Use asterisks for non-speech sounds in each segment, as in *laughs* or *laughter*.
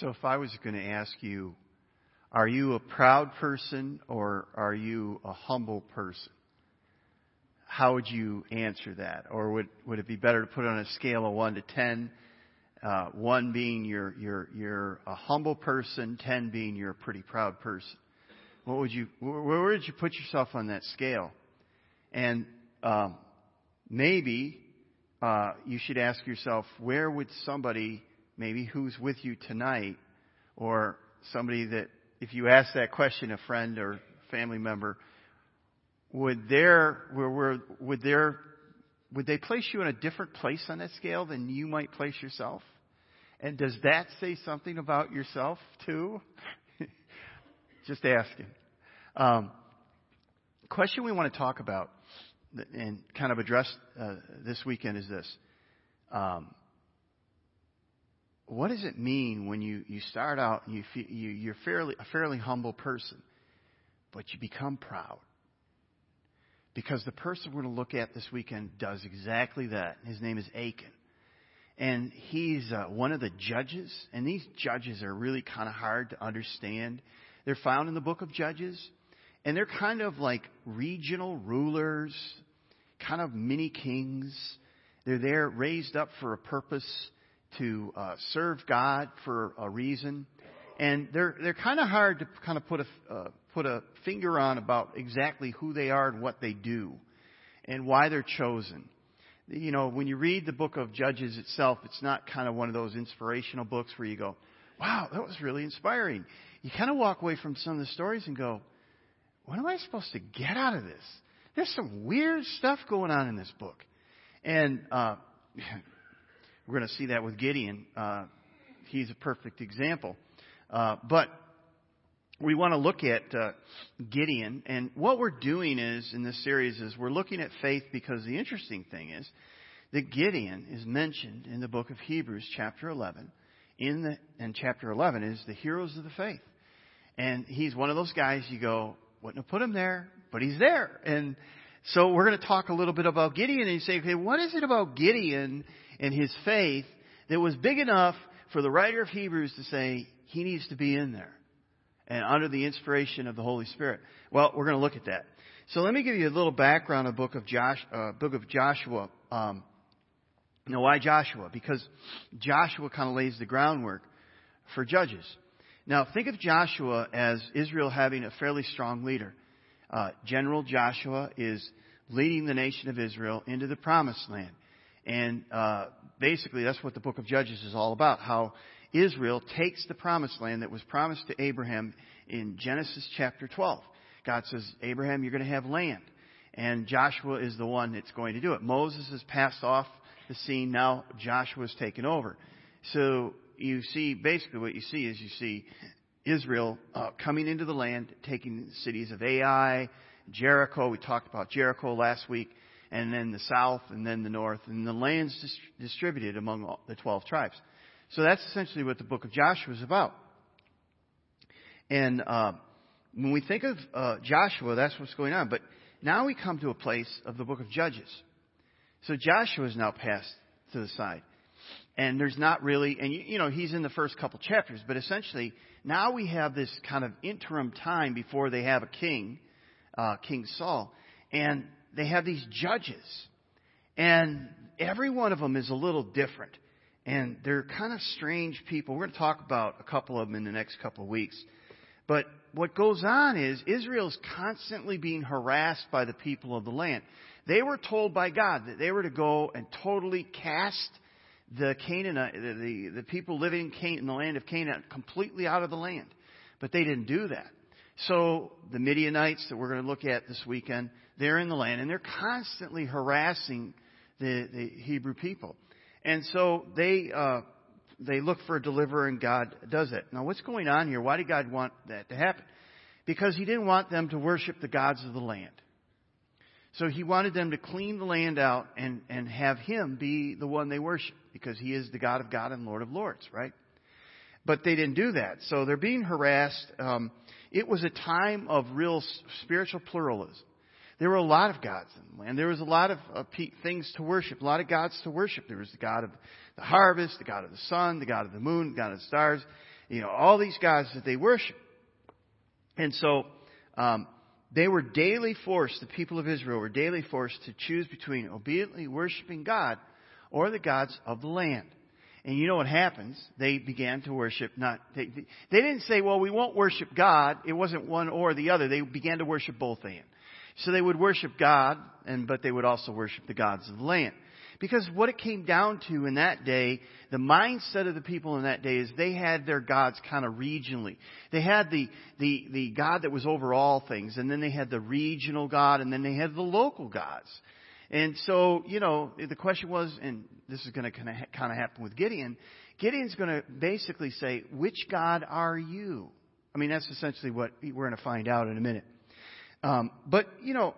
So if I was going to ask you, are you a proud person or are you a humble person? How would you answer that? Or would, would it be better to put it on a scale of 1 to 10? Uh, 1 being you're, you're, you're a humble person, 10 being you're a pretty proud person. What would you, where, where would you put yourself on that scale? And um, maybe uh, you should ask yourself, where would somebody maybe who's with you tonight, or somebody that, if you ask that question, a friend or family member, would their, would their, would they place you in a different place on that scale than you might place yourself? And does that say something about yourself too? *laughs* Just asking. Um, question we want to talk about and kind of address uh, this weekend is this. Um, what does it mean when you, you start out and you, you, you're fairly, a fairly humble person, but you become proud? Because the person we're going to look at this weekend does exactly that. His name is Achan. And he's uh, one of the judges, and these judges are really kind of hard to understand. They're found in the book of Judges, and they're kind of like regional rulers, kind of mini kings. They're there raised up for a purpose to uh, serve God for a reason, and they're they're kind of hard to kind of put a uh, put a finger on about exactly who they are and what they do, and why they're chosen. You know, when you read the book of Judges itself, it's not kind of one of those inspirational books where you go, "Wow, that was really inspiring." You kind of walk away from some of the stories and go, "What am I supposed to get out of this?" There's some weird stuff going on in this book, and uh, *laughs* We're going to see that with Gideon. Uh, he's a perfect example. Uh, but we want to look at uh, Gideon, and what we're doing is in this series is we're looking at faith because the interesting thing is that Gideon is mentioned in the book of Hebrews, chapter 11. In the and chapter 11 is the heroes of the faith, and he's one of those guys you go wouldn't have put him there, but he's there, and so we're going to talk a little bit about Gideon, and you say, okay, what is it about Gideon and his faith that was big enough for the writer of Hebrews to say he needs to be in there and under the inspiration of the Holy Spirit. Well, we're going to look at that. So let me give you a little background of book of Josh, uh, book of Joshua. Um, now, why Joshua? Because Joshua kind of lays the groundwork for Judges. Now, think of Joshua as Israel having a fairly strong leader. Uh, General Joshua is leading the nation of Israel into the promised land. And uh, basically, that's what the book of Judges is all about how Israel takes the promised land that was promised to Abraham in Genesis chapter 12. God says, Abraham, you're going to have land. And Joshua is the one that's going to do it. Moses has passed off the scene. Now Joshua's taken over. So you see, basically what you see is you see Israel uh, coming into the land, taking the cities of Ai, Jericho. We talked about Jericho last week and then the south, and then the north, and the land's dis- distributed among all, the 12 tribes. So that's essentially what the book of Joshua is about. And uh, when we think of uh, Joshua, that's what's going on. But now we come to a place of the book of Judges. So Joshua is now passed to the side. And there's not really, and you, you know, he's in the first couple chapters, but essentially now we have this kind of interim time before they have a king, uh, King Saul. And they have these judges. And every one of them is a little different. And they're kind of strange people. We're going to talk about a couple of them in the next couple of weeks. But what goes on is Israel's constantly being harassed by the people of the land. They were told by God that they were to go and totally cast the Canaanite, the, the, the people living in, Can- in the land of Canaan completely out of the land. But they didn't do that. So the Midianites that we're going to look at this weekend, they're in the land and they're constantly harassing the, the Hebrew people. And so they, uh, they look for a deliverer and God does it. Now what's going on here? Why did God want that to happen? Because He didn't want them to worship the gods of the land. So He wanted them to clean the land out and, and have Him be the one they worship because He is the God of God and Lord of Lords, right? But they didn't do that. So they're being harassed. Um, it was a time of real spiritual pluralism. There were a lot of gods in the land. There was a lot of uh, things to worship, a lot of gods to worship. There was the God of the harvest, the God of the sun, the God of the moon, the God of the stars. you know, all these gods that they worship. And so, um, they were daily forced, the people of Israel were daily forced to choose between obediently worshiping God or the gods of the land. And you know what happens? They began to worship not, they, they didn't say, well, we won't worship God. It wasn't one or the other. They began to worship both and. So they would worship God, and, but they would also worship the gods of the land. Because what it came down to in that day, the mindset of the people in that day is they had their gods kind of regionally. They had the, the, the God that was over all things, and then they had the regional God, and then they had the local gods. And so, you know, the question was, and this is going to kind of, happen with Gideon, Gideon's going to basically say, which God are you? I mean, that's essentially what we're going to find out in a minute. Um, but, you know,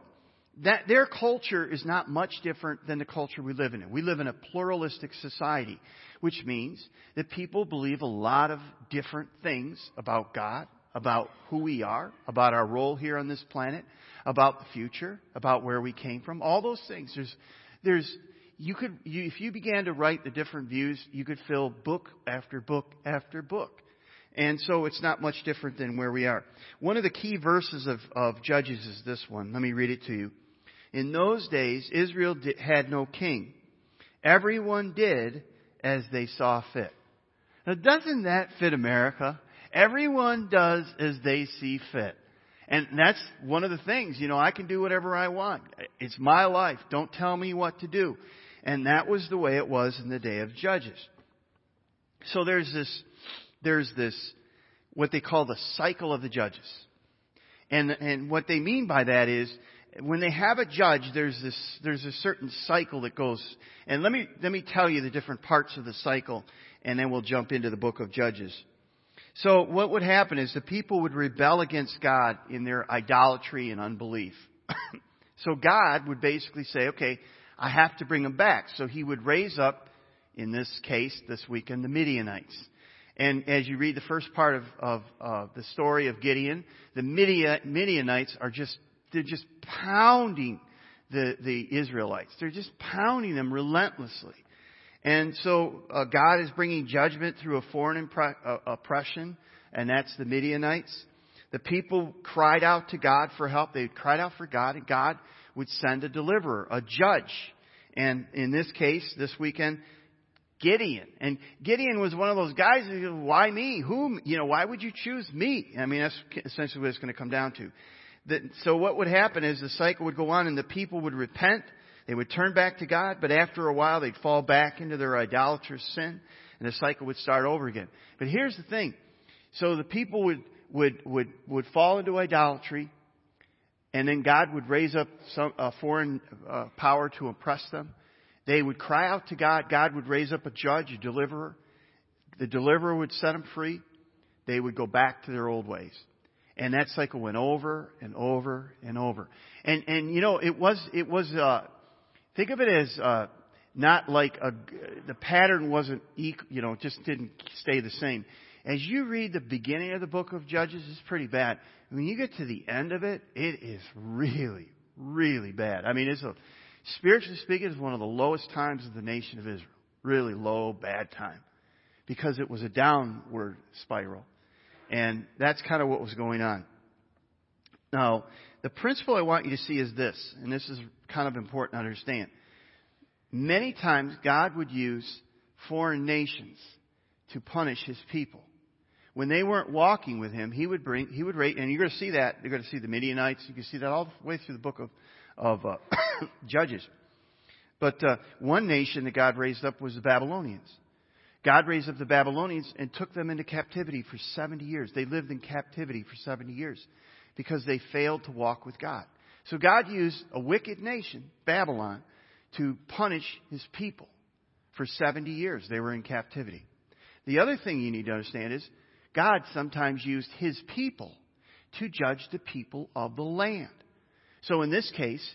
that their culture is not much different than the culture we live in. We live in a pluralistic society, which means that people believe a lot of different things about God, about who we are, about our role here on this planet, about the future, about where we came from, all those things. There's, there's, you could, you, if you began to write the different views, you could fill book after book after book. And so it's not much different than where we are. One of the key verses of, of Judges is this one. Let me read it to you. In those days, Israel did, had no king. Everyone did as they saw fit. Now, doesn't that fit America? Everyone does as they see fit. And that's one of the things, you know, I can do whatever I want. It's my life. Don't tell me what to do. And that was the way it was in the day of Judges. So there's this, there's this, what they call the cycle of the judges. And, and what they mean by that is, when they have a judge, there's this, there's a certain cycle that goes, and let me, let me tell you the different parts of the cycle, and then we'll jump into the book of Judges. So what would happen is the people would rebel against God in their idolatry and unbelief. *coughs* so God would basically say, okay, I have to bring them back. So he would raise up, in this case, this weekend, the Midianites. And as you read the first part of, of uh, the story of Gideon, the Midianites are just, they're just pounding the, the Israelites. They're just pounding them relentlessly. And so uh, God is bringing judgment through a foreign impre- uh, oppression, and that's the Midianites. The people cried out to God for help. They cried out for God, and God would send a deliverer, a judge. And in this case, this weekend, Gideon. And Gideon was one of those guys who, why me? Whom, you know, why would you choose me? I mean, that's essentially what it's going to come down to. That, so what would happen is the cycle would go on and the people would repent they would turn back to God, but after a while they'd fall back into their idolatrous sin and the cycle would start over again. But here's the thing. So the people would, would, would, would fall into idolatry and then God would raise up some a foreign uh, power to oppress them. They would cry out to God. God would raise up a judge, a deliverer. The deliverer would set them free. They would go back to their old ways. And that cycle went over and over and over. And, and you know, it was, it was, uh, Think of it as uh, not like a, the pattern wasn't, equal, you know, just didn't stay the same. As you read the beginning of the book of Judges, it's pretty bad. When you get to the end of it, it is really, really bad. I mean, it's a, spiritually speaking, it's one of the lowest times of the nation of Israel. Really low, bad time. Because it was a downward spiral. And that's kind of what was going on. Now, the principle I want you to see is this, and this is kind of important to understand. Many times God would use foreign nations to punish his people. When they weren't walking with him, he would bring, he would rate, and you're going to see that, you're going to see the Midianites, you can see that all the way through the book of, of uh, *coughs* Judges. But uh, one nation that God raised up was the Babylonians. God raised up the Babylonians and took them into captivity for 70 years. They lived in captivity for 70 years because they failed to walk with God. So God used a wicked nation, Babylon, to punish his people for 70 years. They were in captivity. The other thing you need to understand is God sometimes used his people to judge the people of the land. So in this case,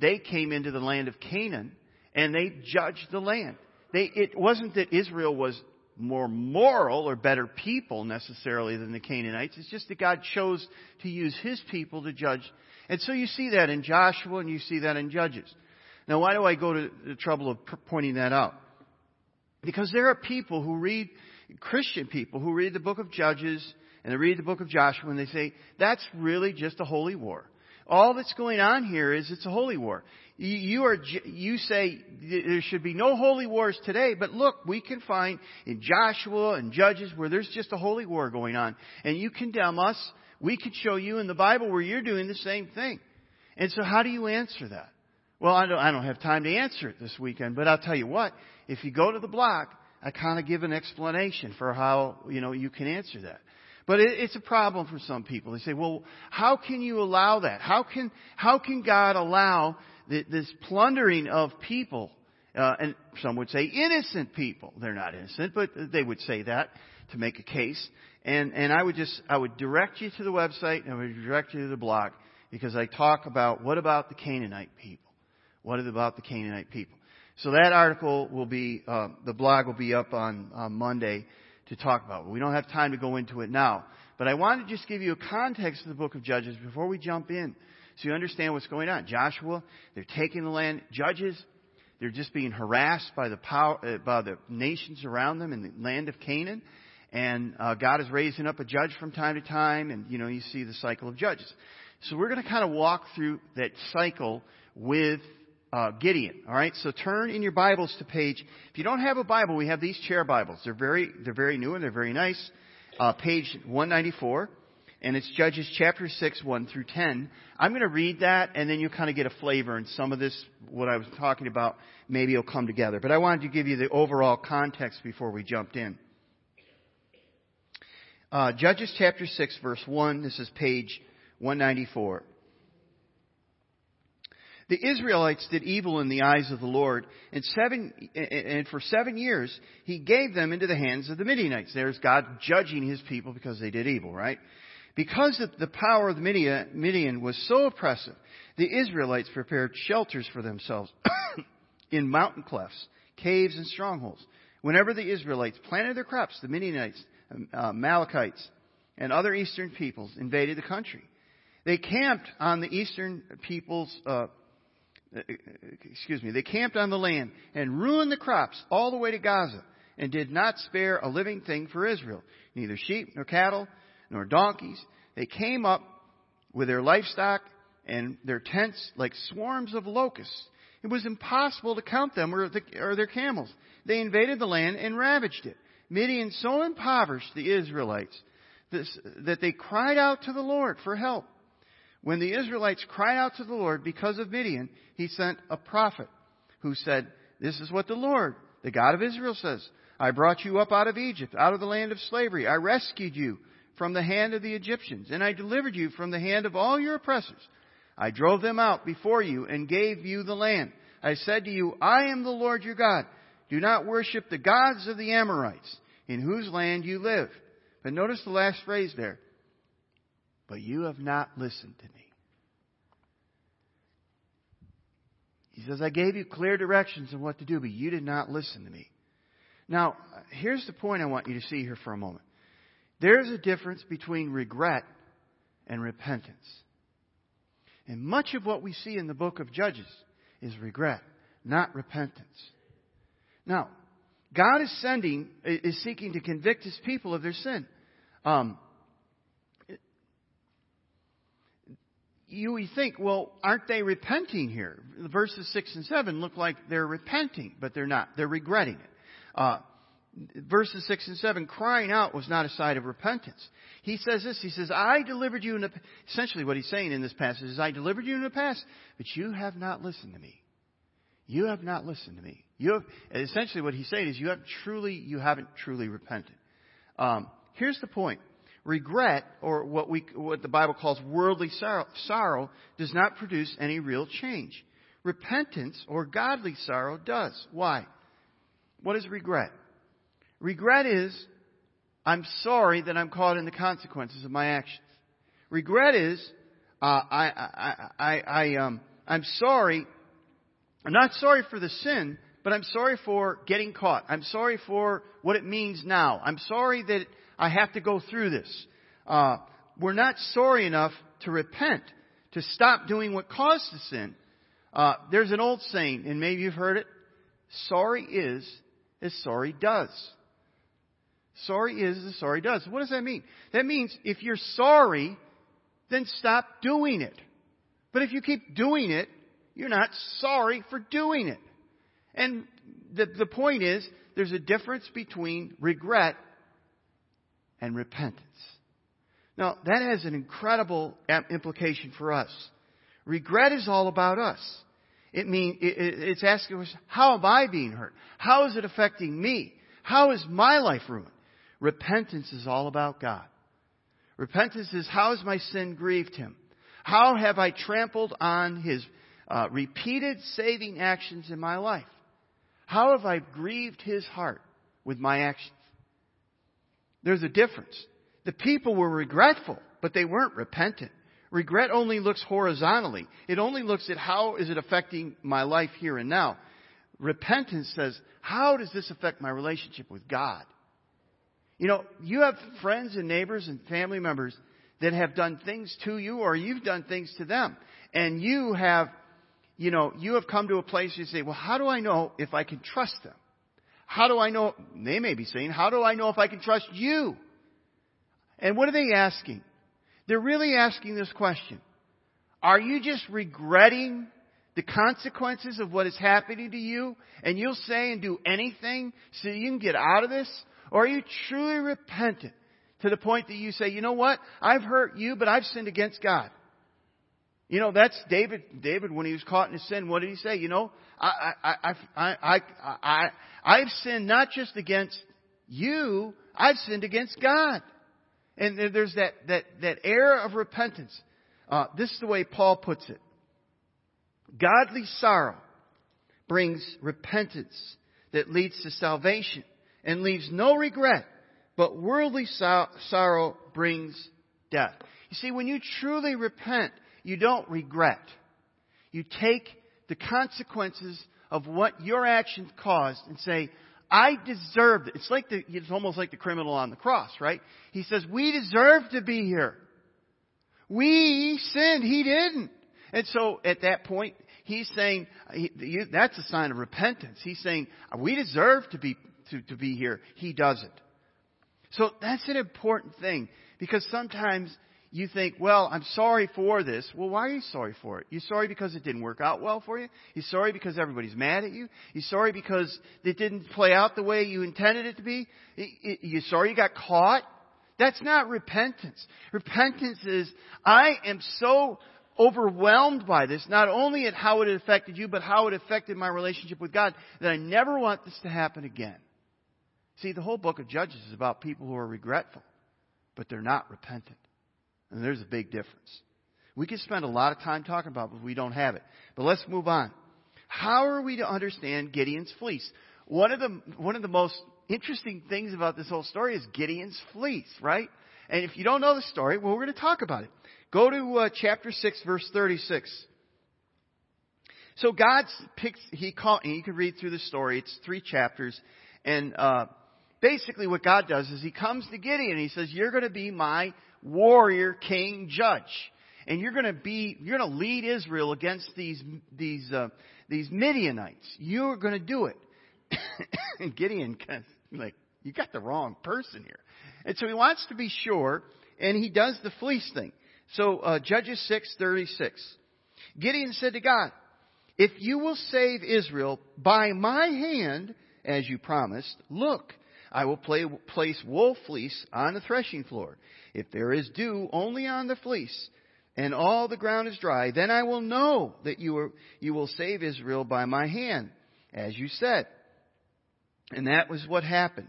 they came into the land of Canaan and they judged the land. They, it wasn't that Israel was more moral or better people necessarily than the Canaanites. It's just that God chose to use His people to judge. And so you see that in Joshua and you see that in Judges. Now why do I go to the trouble of pointing that out? Because there are people who read Christian people who read the book of Judges and they read the book of Joshua and they say, that's really just a holy war. All that's going on here is it's a holy war. You are, you say there should be no holy wars today, but look, we can find in Joshua and Judges where there's just a holy war going on. And you condemn us. We could show you in the Bible where you're doing the same thing. And so how do you answer that? Well, I don't, I don't have time to answer it this weekend, but I'll tell you what, if you go to the blog, I kind of give an explanation for how, you know, you can answer that. But it, it's a problem for some people. They say, well, how can you allow that? How can, how can God allow the, this plundering of people? Uh, and some would say innocent people. They're not innocent, but they would say that to make a case. And, and I would just, I would direct you to the website and I would direct you to the blog because I talk about what about the Canaanite people? What about the Canaanite people? So that article will be, uh, the blog will be up on, on Monday to talk about. We don't have time to go into it now. But I want to just give you a context of the book of Judges before we jump in so you understand what's going on. Joshua, they're taking the land. Judges, they're just being harassed by the power, uh, by the nations around them in the land of Canaan. And uh, God is raising up a judge from time to time, and you know you see the cycle of judges. So we're going to kind of walk through that cycle with uh, Gideon. All right, so turn in your Bibles to page. If you don't have a Bible, we have these chair Bibles. They're very they're very new and they're very nice. Uh, page 194, and it's Judges chapter 6, 1 through 10. I'm going to read that, and then you'll kind of get a flavor, and some of this, what I was talking about, maybe will come together. But I wanted to give you the overall context before we jumped in. Uh, Judges chapter 6, verse 1. This is page 194. The Israelites did evil in the eyes of the Lord, and seven, and for seven years, He gave them into the hands of the Midianites. There's God judging His people because they did evil, right? Because the power of the Midian was so oppressive, the Israelites prepared shelters for themselves *coughs* in mountain clefts, caves, and strongholds. Whenever the Israelites planted their crops, the Midianites, uh, Amalekites, and other eastern peoples invaded the country. They camped on the eastern people's uh, uh, excuse me, they camped on the land and ruined the crops all the way to Gaza and did not spare a living thing for Israel, neither sheep nor cattle nor donkeys. They came up with their livestock and their tents like swarms of locusts. It was impossible to count them or, the, or their camels. They invaded the land and ravaged it. Midian so impoverished the Israelites that they cried out to the Lord for help. When the Israelites cried out to the Lord because of Midian, he sent a prophet who said, This is what the Lord, the God of Israel says. I brought you up out of Egypt, out of the land of slavery. I rescued you from the hand of the Egyptians, and I delivered you from the hand of all your oppressors. I drove them out before you and gave you the land. I said to you, I am the Lord your God. Do not worship the gods of the Amorites, in whose land you live. But notice the last phrase there. But you have not listened to me. He says, I gave you clear directions on what to do, but you did not listen to me. Now, here's the point I want you to see here for a moment. There's a difference between regret and repentance. And much of what we see in the book of Judges is regret, not repentance. Now, God is sending, is seeking to convict his people of their sin. Um, you think, well, aren't they repenting here? Verses 6 and 7 look like they're repenting, but they're not. They're regretting it. Uh, verses 6 and 7, crying out was not a sign of repentance. He says this, he says, I delivered you in the, essentially what he's saying in this passage is, I delivered you in the past, but you have not listened to me. You have not listened to me. You have, essentially what he's saying is, you have truly, you haven't truly repented. Um, here's the point regret, or what, we, what the Bible calls worldly sorrow, sorrow, does not produce any real change. Repentance, or godly sorrow, does. Why? What is regret? Regret is, I'm sorry that I'm caught in the consequences of my actions. Regret is, uh, I, I, I, I, um, I'm sorry, I'm not sorry for the sin, but I'm sorry for getting caught. I'm sorry for what it means now. I'm sorry that I have to go through this. Uh, we're not sorry enough to repent, to stop doing what caused the sin. Uh, there's an old saying, and maybe you've heard it. Sorry is as sorry does. Sorry is as sorry does. What does that mean? That means if you're sorry, then stop doing it. But if you keep doing it, you're not sorry for doing it. And the, the point is, there's a difference between regret and repentance. Now, that has an incredible implication for us. Regret is all about us. It means it's asking us, how am I being hurt? How is it affecting me? How is my life ruined? Repentance is all about God. Repentance is how has my sin grieved Him? How have I trampled on His uh, repeated saving actions in my life? How have I grieved His heart with my actions? There's a difference. The people were regretful, but they weren't repentant. Regret only looks horizontally. It only looks at how is it affecting my life here and now. Repentance says, how does this affect my relationship with God? You know, you have friends and neighbors and family members that have done things to you or you've done things to them. And you have, you know, you have come to a place you say, well, how do I know if I can trust them? How do I know, they may be saying, how do I know if I can trust you? And what are they asking? They're really asking this question. Are you just regretting the consequences of what is happening to you and you'll say and do anything so you can get out of this? Or are you truly repentant to the point that you say, you know what? I've hurt you, but I've sinned against God. You know, that's David, David when he was caught in his sin, what did he say? You know, I, I, I, I, I, I, I've sinned not just against you, I've sinned against God. And there's that, that, that air of repentance. Uh, this is the way Paul puts it. Godly sorrow brings repentance that leads to salvation and leaves no regret, but worldly sorrow brings death. You see, when you truly repent, you don't regret. You take the consequences of what your actions caused and say, I deserved it. It's like the, it's almost like the criminal on the cross, right? He says, we deserve to be here. We sinned. He didn't. And so at that point, he's saying, that's a sign of repentance. He's saying, we deserve to be, to, to be here. He doesn't. So that's an important thing because sometimes you think, well, I'm sorry for this. Well, why are you sorry for it? You're sorry because it didn't work out well for you? You're sorry because everybody's mad at you? You're sorry because it didn't play out the way you intended it to be? You're sorry you got caught? That's not repentance. Repentance is, I am so overwhelmed by this, not only at how it affected you, but how it affected my relationship with God, that I never want this to happen again. See, the whole book of Judges is about people who are regretful, but they're not repentant. And there's a big difference. We could spend a lot of time talking about it, but we don't have it. But let's move on. How are we to understand Gideon's fleece? One of the, one of the most interesting things about this whole story is Gideon's fleece, right? And if you don't know the story, well, we're going to talk about it. Go to uh, chapter 6, verse 36. So God picks, he called, and you can read through the story, it's three chapters, and uh, basically what God does is he comes to Gideon and he says, You're going to be my warrior, king, judge. And you're going to be, you're going to lead Israel against these, these, uh, these Midianites. You're going to do it. *coughs* and Gideon kind of like, you got the wrong person here. And so he wants to be sure, and he does the fleece thing. So, uh, Judges 6:36. Gideon said to God, "If you will save Israel by my hand, as you promised, look, I will play, place wool fleece on the threshing floor. If there is dew only on the fleece, and all the ground is dry, then I will know that you, are, you will save Israel by my hand, as you said. And that was what happened.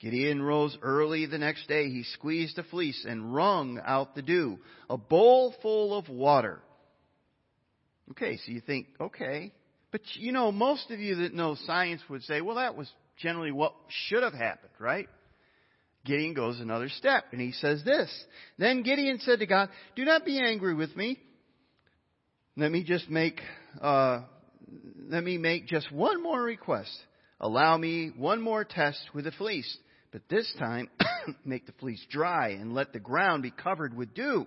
Gideon rose early the next day. He squeezed the fleece and wrung out the dew, a bowl full of water. Okay, so you think, okay. But you know, most of you that know science would say, well, that was generally what should have happened, right? Gideon goes another step and he says this. Then Gideon said to God, Do not be angry with me. Let me just make, uh, let me make just one more request. Allow me one more test with the fleece, but this time *coughs* make the fleece dry and let the ground be covered with dew.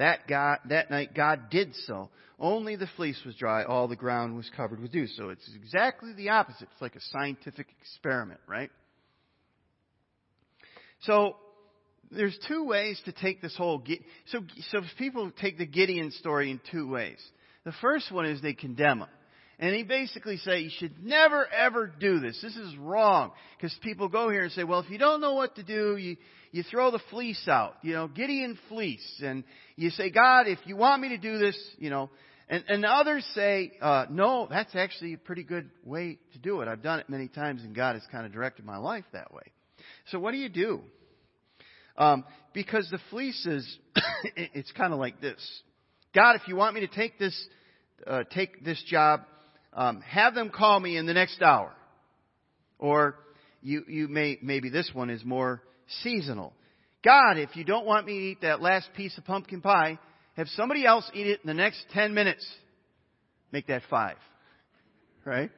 That, God, that night God did so. Only the fleece was dry, all the ground was covered with dew. So it's exactly the opposite. It's like a scientific experiment, right? So there's two ways to take this whole so so people take the Gideon story in two ways. The first one is they condemn him. And he basically say you should never ever do this. This is wrong. Because people go here and say, well, if you don't know what to do, you, you throw the fleece out. You know, Gideon fleece. And you say, God, if you want me to do this, you know, and, and others say, uh, no, that's actually a pretty good way to do it. I've done it many times and God has kind of directed my life that way. So what do you do? Um, because the fleece is, *coughs* it's kind of like this. God, if you want me to take this, uh, take this job, um, have them call me in the next hour. Or you, you may, maybe this one is more seasonal. God, if you don't want me to eat that last piece of pumpkin pie, have somebody else eat it in the next 10 minutes. Make that five. Right?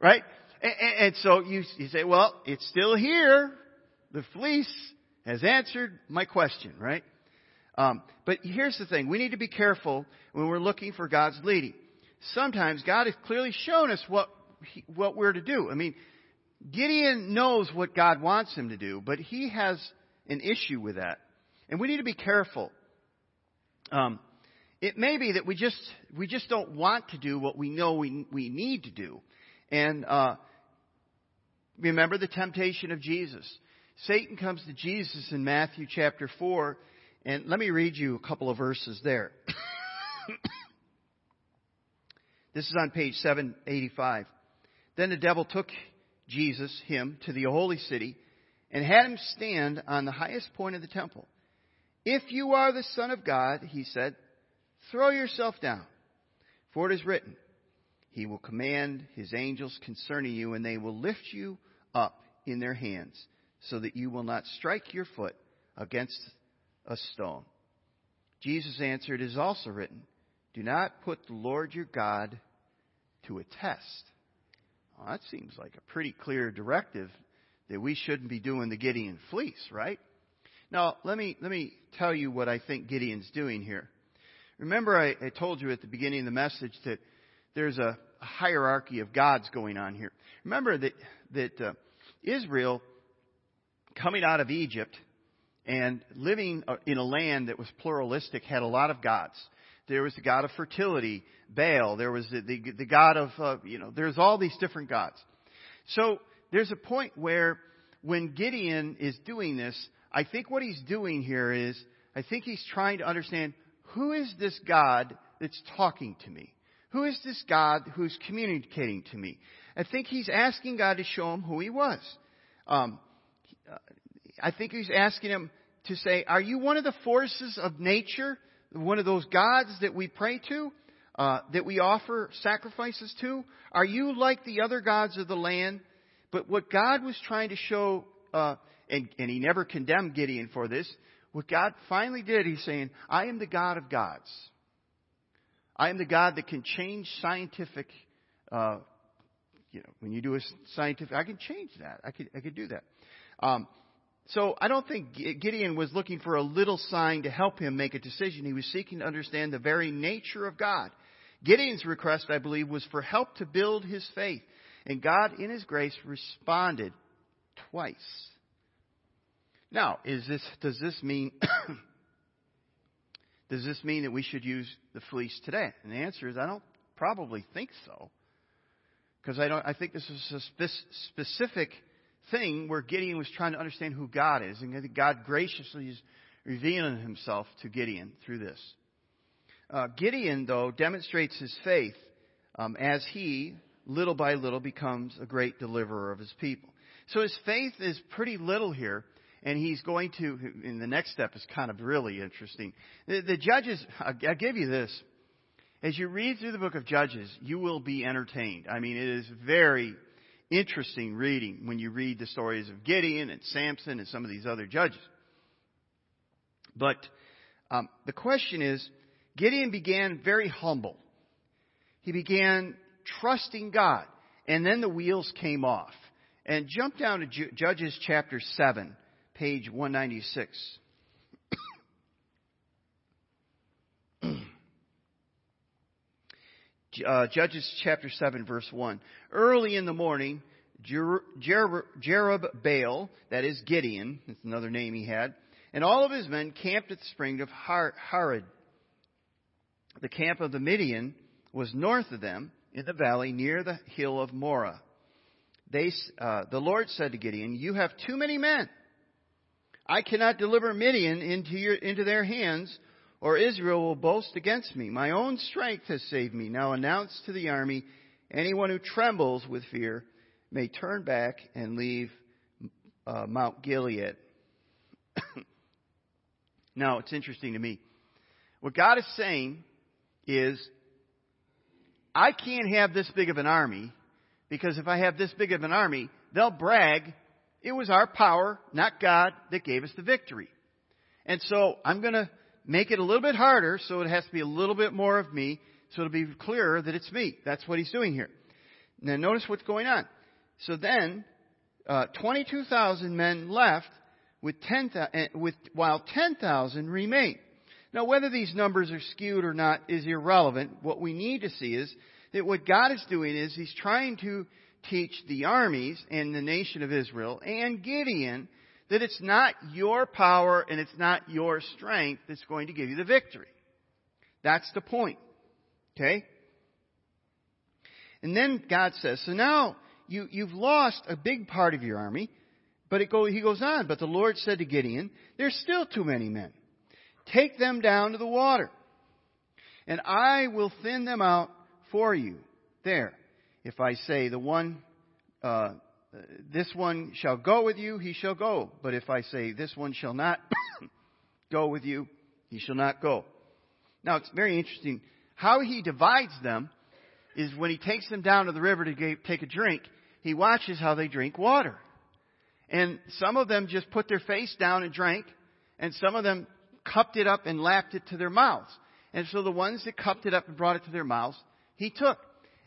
Right? And, and so you, you say, well, it's still here. The fleece has answered my question, right? Um, but here's the thing. We need to be careful when we're looking for God's leading. Sometimes God has clearly shown us what, he, what we're to do. I mean, Gideon knows what God wants him to do, but he has an issue with that. And we need to be careful. Um, it may be that we just we just don't want to do what we know we we need to do. And uh, remember the temptation of Jesus. Satan comes to Jesus in Matthew chapter 4, and let me read you a couple of verses there. *coughs* this is on page 785. Then the devil took Jesus, him, to the holy city and had him stand on the highest point of the temple. If you are the Son of God, he said, throw yourself down. For it is written, He will command His angels concerning you, and they will lift you up in their hands so that you will not strike your foot against a stone. Jesus answered, It is also written, Do not put the Lord your God to a test. Well, that seems like a pretty clear directive that we shouldn't be doing the Gideon fleece, right? Now, let me, let me tell you what I think Gideon's doing here. Remember, I, I told you at the beginning of the message that there's a, hierarchy of gods going on here. Remember that, that uh, Israel coming out of Egypt and living uh, in a land that was pluralistic had a lot of gods. There was the god of fertility, Baal. There was the, the, the god of, uh, you know, there's all these different gods. So there's a point where when Gideon is doing this, I think what he's doing here is, I think he's trying to understand who is this God that's talking to me? Who is this God who's communicating to me? I think he's asking God to show him who he was. Um, I think he's asking him to say, Are you one of the forces of nature? One of those gods that we pray to? Uh, that we offer sacrifices to? Are you like the other gods of the land? But what God was trying to show, uh, and, and he never condemned Gideon for this, what God finally did, he's saying, I am the God of gods. I am the God that can change scientific, uh, you know, when you do a scientific, I can change that. I could, I could do that. Um, so I don't think Gideon was looking for a little sign to help him make a decision. He was seeking to understand the very nature of God. Gideon's request, I believe, was for help to build his faith. And God, in his grace, responded twice. Now, is this, does this mean, *coughs* does this mean that we should use the fleece today? And the answer is I don't probably think so. Because I don't, I think this is a spe- specific thing where Gideon was trying to understand who God is, and God graciously is revealing himself to Gideon through this. Uh, Gideon, though, demonstrates his faith um, as he, little by little, becomes a great deliverer of his people. So his faith is pretty little here, and he's going to, in the next step is kind of really interesting. The, the Judges, I'll, I'll give you this. As you read through the book of Judges, you will be entertained. I mean, it is very interesting reading when you read the stories of Gideon and Samson and some of these other judges. But um, the question is Gideon began very humble. He began trusting God, and then the wheels came off. And jump down to Judges chapter 7, page 196. Uh, Judges chapter 7, verse 1. Early in the morning, Jer- Jer- Jerubbaal, that is Gideon, that's another name he had, and all of his men camped at the spring of Har- Harod. The camp of the Midian was north of them in the valley near the hill of Moreh. They, uh, the Lord said to Gideon, You have too many men. I cannot deliver Midian into, your, into their hands, or Israel will boast against me. My own strength has saved me. Now announce to the army, anyone who trembles with fear may turn back and leave uh, Mount Gilead. *coughs* now, it's interesting to me. What God is saying is, I can't have this big of an army because if I have this big of an army, they'll brag it was our power, not God, that gave us the victory. And so I'm going to make it a little bit harder so it has to be a little bit more of me so it'll be clearer that it's me. That's what he's doing here. Now notice what's going on. So then, uh, 22,000 men left with 10, uh, with, while 10,000 remained. Now whether these numbers are skewed or not is irrelevant. What we need to see is that what God is doing is He's trying to teach the armies and the nation of Israel and Gideon that it's not your power and it's not your strength that's going to give you the victory. That's the point. Okay? And then God says, so now you, you've lost a big part of your army, but it go, he goes on, but the Lord said to Gideon, there's still too many men. Take them down to the water, and I will thin them out for you there if I say the one, uh, this one shall go with you, he shall go. But if I say this one shall not *coughs* go with you, he shall not go. Now it's very interesting. How he divides them is when he takes them down to the river to take a drink, he watches how they drink water. And some of them just put their face down and drank, and some of them cupped it up and lapped it to their mouths. And so the ones that cupped it up and brought it to their mouths, he took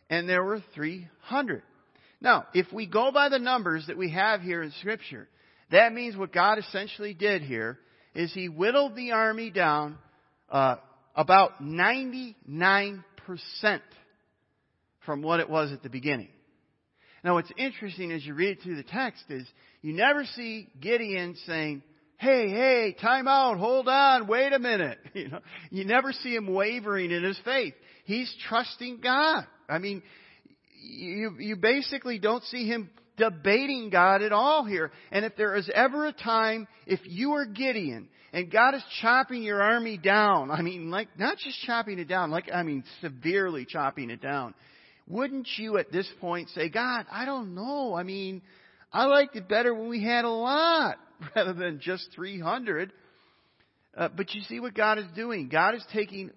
and there were 300. Now, if we go by the numbers that we have here in Scripture, that means what God essentially did here is He whittled the army down uh, about 99% from what it was at the beginning. Now, what's interesting as you read through the text is you never see Gideon saying, "Hey, hey, time out, hold on, wait a minute." *laughs* You know, you never see him wavering in his faith. He's trusting God. I mean, you, you basically don't see him debating God at all here. And if there is ever a time, if you are Gideon and God is chopping your army down, I mean, like, not just chopping it down, like, I mean, severely chopping it down, wouldn't you at this point say, God, I don't know. I mean, I liked it better when we had a lot *laughs* rather than just 300. Uh, but you see what God is doing. God is taking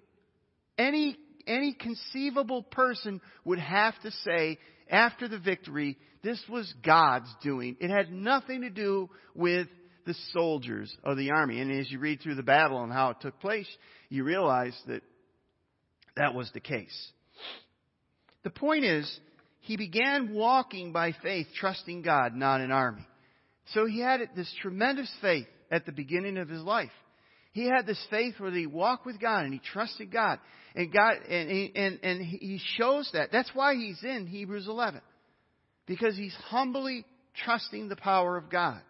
any any conceivable person would have to say after the victory, this was God's doing. It had nothing to do with the soldiers of the army. And as you read through the battle and how it took place, you realize that that was the case. The point is, he began walking by faith, trusting God, not an army. So he had this tremendous faith at the beginning of his life. He had this faith where he walked with God and he trusted God. And God, and, and, and he shows that. That's why he's in Hebrews 11. Because he's humbly trusting the power of God.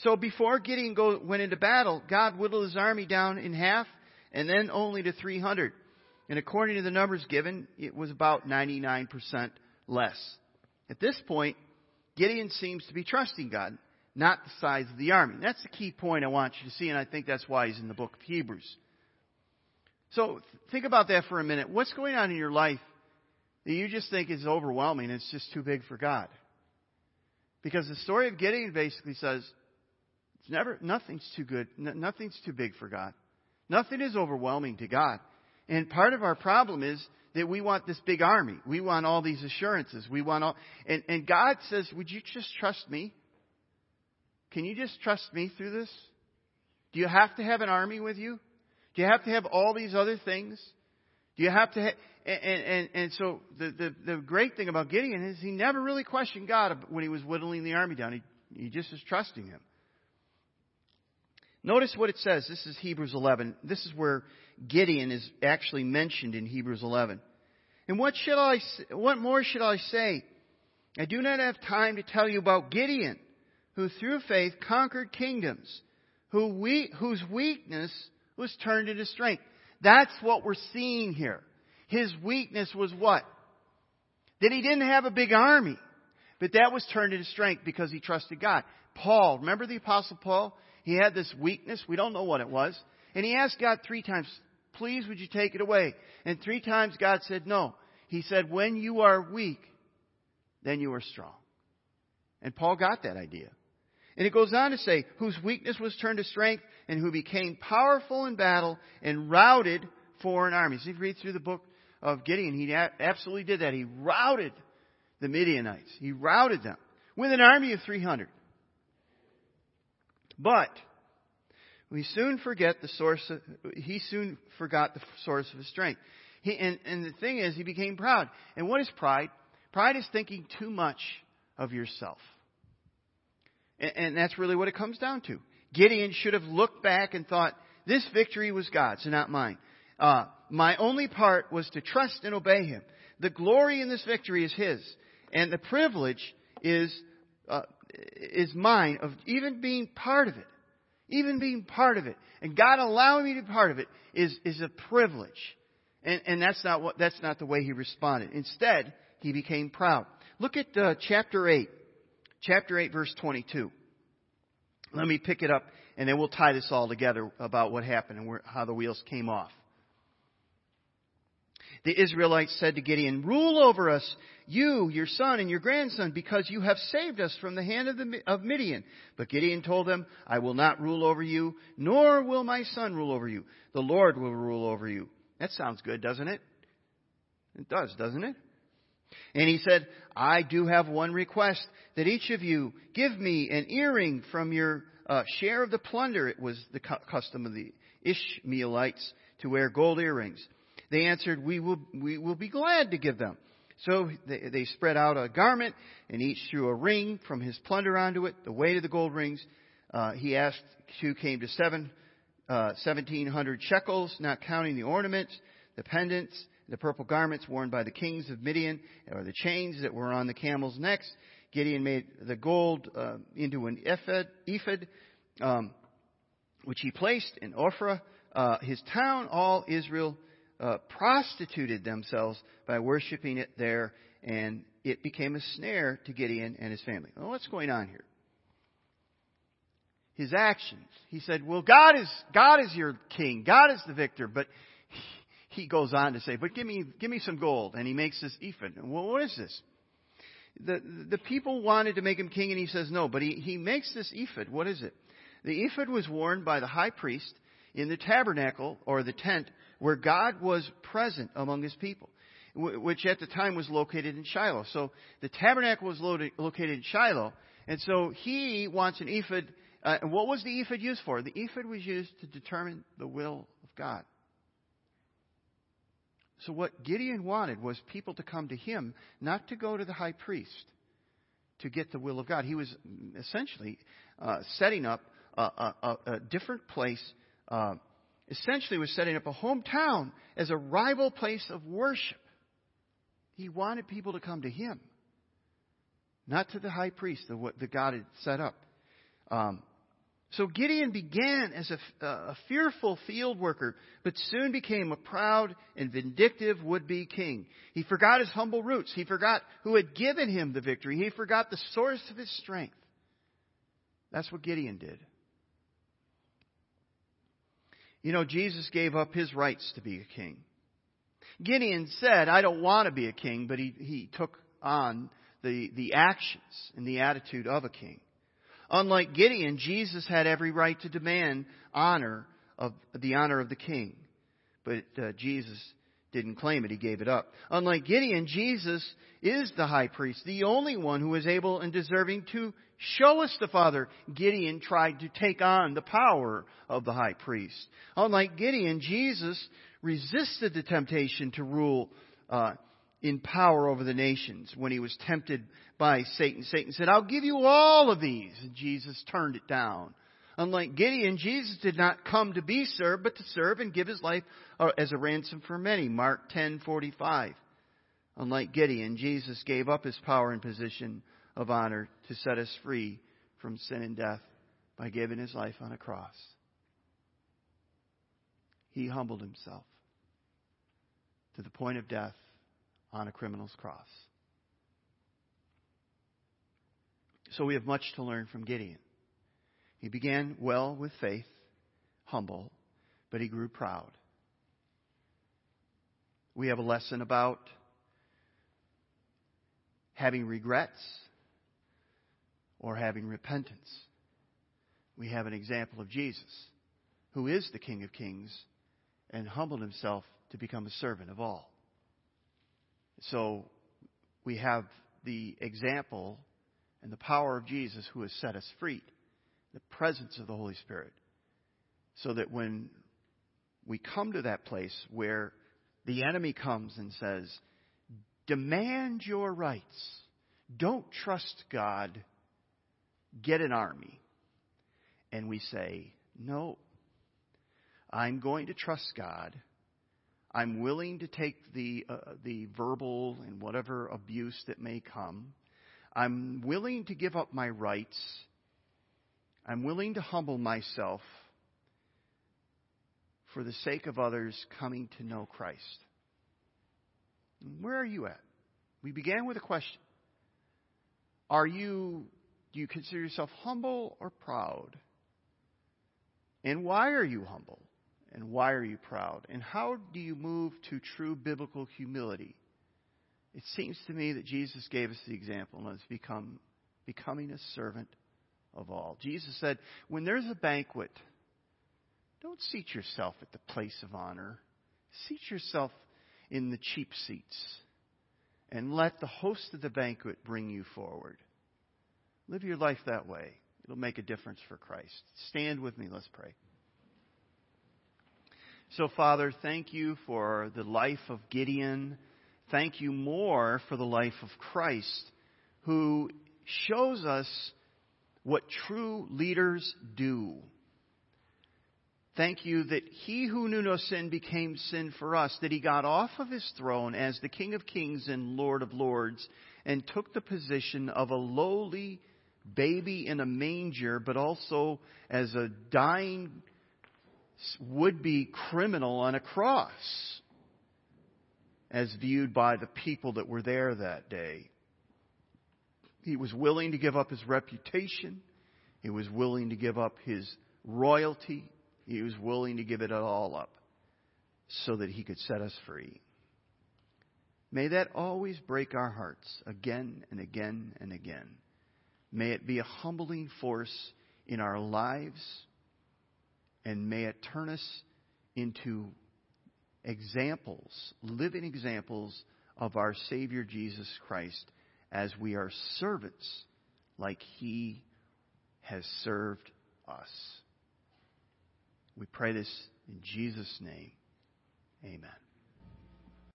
So before Gideon go, went into battle, God whittled his army down in half and then only to 300. And according to the numbers given, it was about 99% less. At this point, Gideon seems to be trusting God not the size of the army. That's the key point I want you to see, and I think that's why he's in the book of Hebrews. So think about that for a minute. What's going on in your life that you just think is overwhelming? It's just too big for God. Because the story of Gideon basically says it's never nothing's too good, nothing's too big for God. Nothing is overwhelming to God. And part of our problem is that we want this big army. We want all these assurances. We want all, and, and God says, would you just trust me? Can you just trust me through this? Do you have to have an army with you? Do you have to have all these other things? Do you have to have, and, and, and so the, the, the great thing about Gideon is he never really questioned God when he was whittling the army down. He, he just was trusting him. Notice what it says. This is Hebrews 11. This is where Gideon is actually mentioned in Hebrews 11. And what should I, what more should I say? I do not have time to tell you about Gideon, who through faith conquered kingdoms, who we, whose weakness was turned into strength. That's what we're seeing here. His weakness was what? That he didn't have a big army. But that was turned into strength because he trusted God. Paul, remember the apostle Paul? He had this weakness. We don't know what it was. And he asked God three times, please would you take it away? And three times God said no. He said, when you are weak, then you are strong. And Paul got that idea. And it goes on to say, whose weakness was turned to strength and who became powerful in battle and routed foreign armies. If you read through the book of Gideon, he absolutely did that. He routed the Midianites. He routed them with an army of 300. But we soon forget the source of, he soon forgot the source of his strength. He, and, and the thing is, he became proud. And what is pride? Pride is thinking too much of yourself. And, and that's really what it comes down to. Gideon should have looked back and thought, this victory was God's and not mine. Uh, my only part was to trust and obey him. The glory in this victory is his. And the privilege is, uh, is mine of even being part of it even being part of it, and God allowing me to be part of it is, is a privilege. And, and that's not what, that's not the way he responded. Instead, he became proud. Look at uh, chapter 8. Chapter 8 verse 22. Let me pick it up and then we'll tie this all together about what happened and where, how the wheels came off the Israelites said to Gideon, Rule over us, you, your son, and your grandson, because you have saved us from the hand of, the, of Midian. But Gideon told them, I will not rule over you, nor will my son rule over you. The Lord will rule over you. That sounds good, doesn't it? It does, doesn't it? And he said, I do have one request, that each of you give me an earring from your uh, share of the plunder. It was the custom of the Ishmaelites to wear gold earrings. They answered, we will, we will be glad to give them. So they, they spread out a garment, and each threw a ring from his plunder onto it, the weight of the gold rings. Uh, he asked, two came to seven, uh, 1700 shekels, not counting the ornaments, the pendants, the purple garments worn by the kings of Midian, or the chains that were on the camels' necks. Gideon made the gold uh, into an ephod, ephod um, which he placed in Ophrah, uh, his town. All Israel uh, prostituted themselves by worshiping it there, and it became a snare to Gideon and his family. Well, what's going on here? His actions. He said, "Well, God is God is your king. God is the victor." But he goes on to say, "But give me give me some gold." And he makes this ephod. Well, what is this? The the people wanted to make him king, and he says no. But he he makes this ephod. What is it? The ephod was worn by the high priest in the tabernacle or the tent where God was present among his people, which at the time was located in Shiloh. So the tabernacle was located in Shiloh, and so he wants an ephod. Uh, what was the ephod used for? The ephod was used to determine the will of God. So what Gideon wanted was people to come to him, not to go to the high priest to get the will of God. He was essentially uh, setting up a, a, a, different place uh, essentially was setting up a hometown as a rival place of worship. He wanted people to come to him, not to the high priest, the, what, the God had set up. Um, so Gideon began as a, a fearful field worker, but soon became a proud and vindictive would-be king. He forgot his humble roots. He forgot who had given him the victory. He forgot the source of his strength. That's what Gideon did. You know, Jesus gave up his rights to be a king. Gideon said, I don't want to be a king, but he, he took on the, the actions and the attitude of a king. Unlike Gideon, Jesus had every right to demand honor of the honor of the king. But uh, Jesus didn't claim it, he gave it up. Unlike Gideon, Jesus is the high priest, the only one who is able and deserving to show us the Father. Gideon tried to take on the power of the high priest. Unlike Gideon, Jesus resisted the temptation to rule uh, in power over the nations when he was tempted by Satan. Satan said, I'll give you all of these. And Jesus turned it down. Unlike Gideon, Jesus did not come to be served, but to serve and give his life uh, as a ransom for many. Mark 10:45. Unlike Gideon, Jesus gave up his power and position of honor to set us free from sin and death by giving his life on a cross. He humbled himself to the point of death on a criminal's cross. So we have much to learn from Gideon. He began well with faith, humble, but he grew proud. We have a lesson about having regrets or having repentance. We have an example of Jesus, who is the King of Kings and humbled himself to become a servant of all. So we have the example and the power of Jesus who has set us free, the presence of the Holy Spirit, so that when we come to that place where the enemy comes and says, demand your rights, don't trust God, get an army. And we say, no, I'm going to trust God. I'm willing to take the, uh, the verbal and whatever abuse that may come. I'm willing to give up my rights. I'm willing to humble myself for the sake of others coming to know Christ. Where are you at? We began with a question. Are you, do you consider yourself humble or proud? And why are you humble? And why are you proud? And how do you move to true biblical humility? It seems to me that Jesus gave us the example and it's become becoming a servant of all. Jesus said, when there's a banquet, don't seat yourself at the place of honor. Seat yourself in the cheap seats and let the host of the banquet bring you forward. Live your life that way. It'll make a difference for Christ. Stand with me. Let's pray. So, Father, thank you for the life of Gideon. Thank you more for the life of Christ, who shows us what true leaders do. Thank you that he who knew no sin became sin for us, that he got off of his throne as the King of Kings and Lord of Lords and took the position of a lowly baby in a manger, but also as a dying would be criminal on a cross as viewed by the people that were there that day. He was willing to give up his reputation. He was willing to give up his royalty. He was willing to give it all up so that he could set us free. May that always break our hearts again and again and again. May it be a humbling force in our lives and may it turn us into examples, living examples of our Savior Jesus Christ as we are servants like He has served us. We pray this in Jesus' name. Amen.